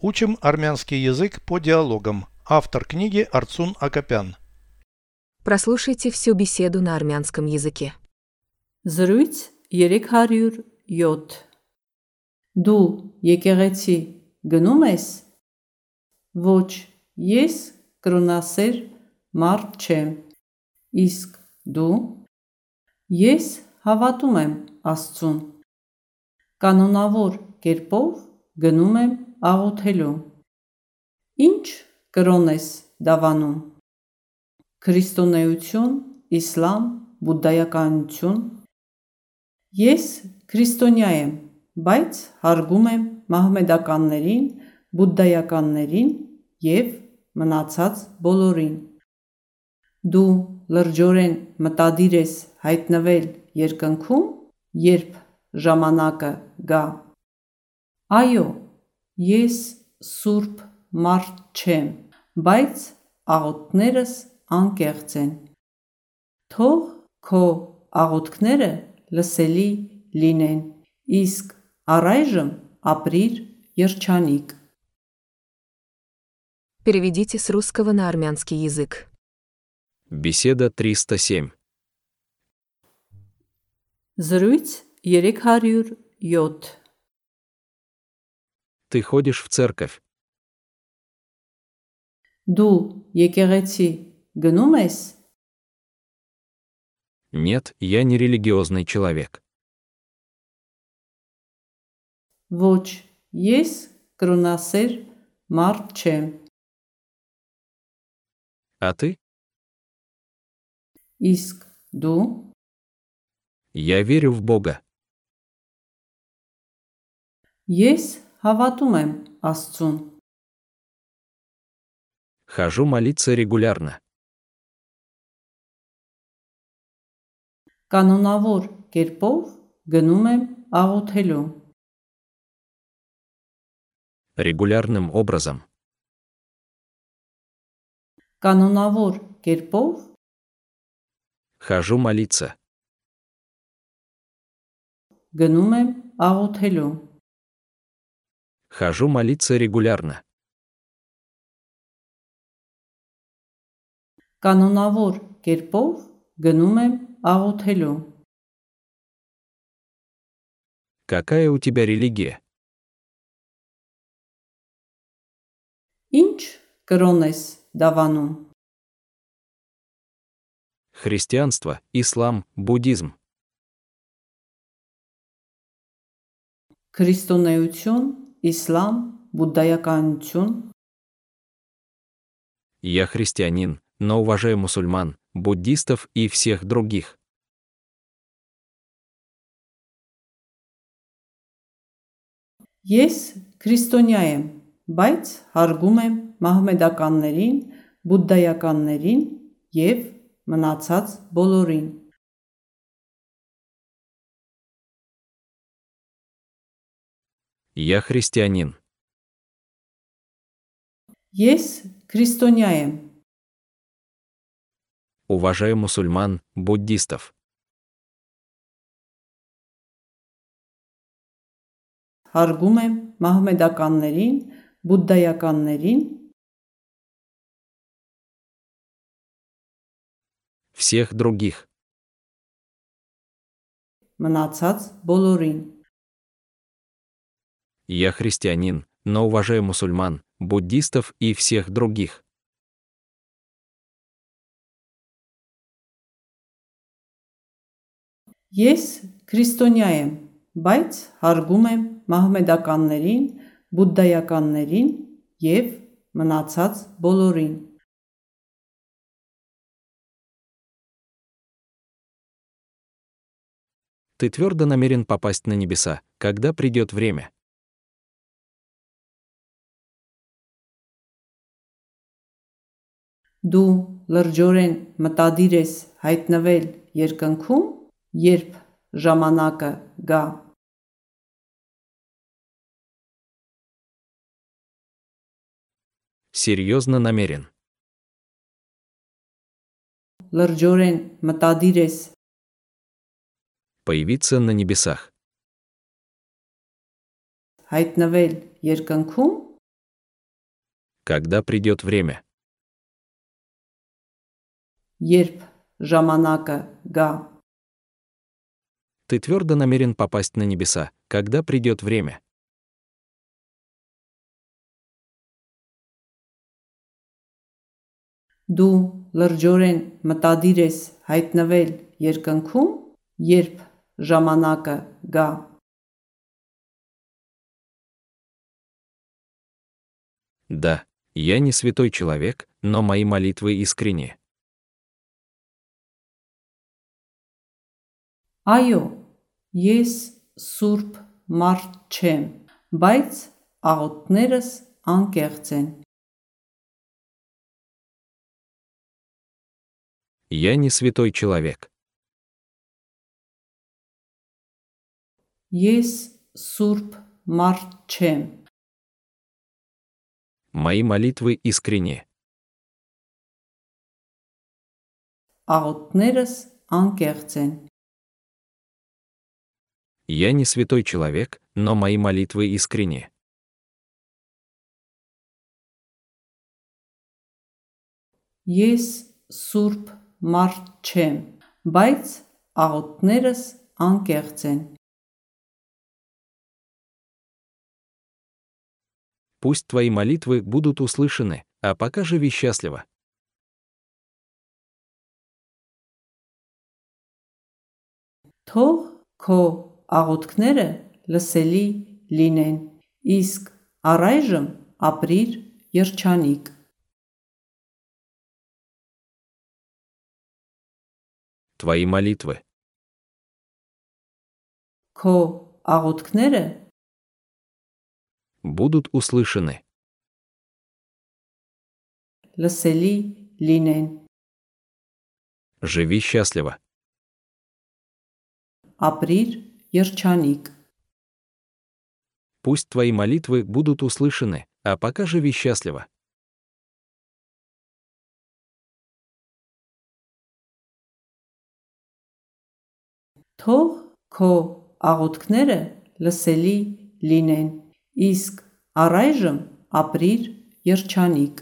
Учим армянский язык по диалогам. Автор книги Арцун Акопян. Прослушайте всю беседу на армянском языке. Զրույց 307 Դու եկեղեցի գնում ես? Ոչ, ես կրոնասեր մարդ չեմ։ Իսկ դու? Ես հավատում եմ Աստծուն։ Կանոնավոր կերպով գնում եմ աղոթելու։ Ինչ կրոն ես դավանում։ Քրիստոնեություն, իսլամ, բուդդայականություն։ Ես քրիստոնյա եմ, բայց հարգում եմ մահմեդականներին, բուդդայականներին եւ մնացած բոլորին։ Դու լրջորեն մտադիր ես հայտնվել երկնքում, երբ ժամանակը գա։ Այո, ես սուրբ մարդ չեմ, բայց աղոթքներս անկեղծ են։ Թող քո աղոթքները լսելի լինեն, իսկ առայժմ ապրիր երջանիկ։ Переведите с русского на армянский язык. Беседа 307. Զրույց 307 Ты ходишь в церковь. Դու եկեղեցի գնում ես? Нет, я не религиозный человек. Ոչ, ես կրոնասեր մարդ չեմ։ А ты? Իսկ դու Я верю в Бога. ես հավատում եմ Աստծուն։ Хожу молиться регулярно. Կանոնավոր կերպով գնում եմ աղոթելու։ Регулярным образом. Կանոնավոր կերպով Хожу молиться. գնում եմ աղոթելու։ Хожу молиться регулярно. Կանոնավոր կերպով գնում եմ աղոթելու։ Какая у тебя религия? Ինչ կրոն ես դավանում։ Христианство, ислам, буддизм. Քրիստոնեություն, իսլամ, բուդդայականություն։ Я христианин, но уважаю мусульман, буддистов и всех других. Ես քրիստոնյա եմ, բայց հարգում եմ մահմեդականներին, բուդդայականներին եւ մնացած բոլորին։ Я христианин. Ես քրիստոնյա եմ, Уважаю мусульман, буддистов. հարգում եմ մահմեդականներին, բուդդայականներին Всех других. մնացած բոլորին։ Я христианин, но уважаю мусульман, буддистов и всех других. Ես քրիստոնյա եմ, բայց հարգում եմ մահմեդականներին, բուդդայականներին եւ մնացած բոլորին։ Ты твердо намерен попасть на небеса, когда придет время. Դու լրջորեն մտադիր ես հայտնվել երկնքում, երբ ժամանակը գա։ Серьезно намерен. Լրջորեն մտադիր ես Появиться на небесах. հայտնվել երկնքում, Когда придет время? Երբ ժամանակը գա։ Ты твердо намерен попасть на небеса. Когда придет время? Դու լրջորեն մտադիր ես հայտնվել երկնքում, երբ ժամանակը գա։ Да, я не святой человек, но мои молитвы искренние. Այո, ես սուրբ մարդ չեմ, բայց աղոթներս անկեղծ են։ Я не святой человек. Ես սուրբ մարդ չեմ, Мои молитвы искренние. աղոթներս անկեղծ են։ Я не святой человек, но мои молитвы искренние. Ես սուրբ մարդ չեմ, բայց աղոթներս անկեղծ են։ Пусть твои молитвы будут услышаны, а пока живи счастливо. Թող քո աղոթքները լսելի լինեն, իսկ առայժմ ապրիր երջանիկ։ Твои молитвы. Քո աղոթքները будут услышаны. լսելի լինեն, Живи счастливо. ապրիր երջանիկ։ Пусть твои молитвы будут услышаны, а пока живи счастливо. Թող քո աղոթքները լսելի լինեն, իսկ առայժմ ապրիր երջանիկ։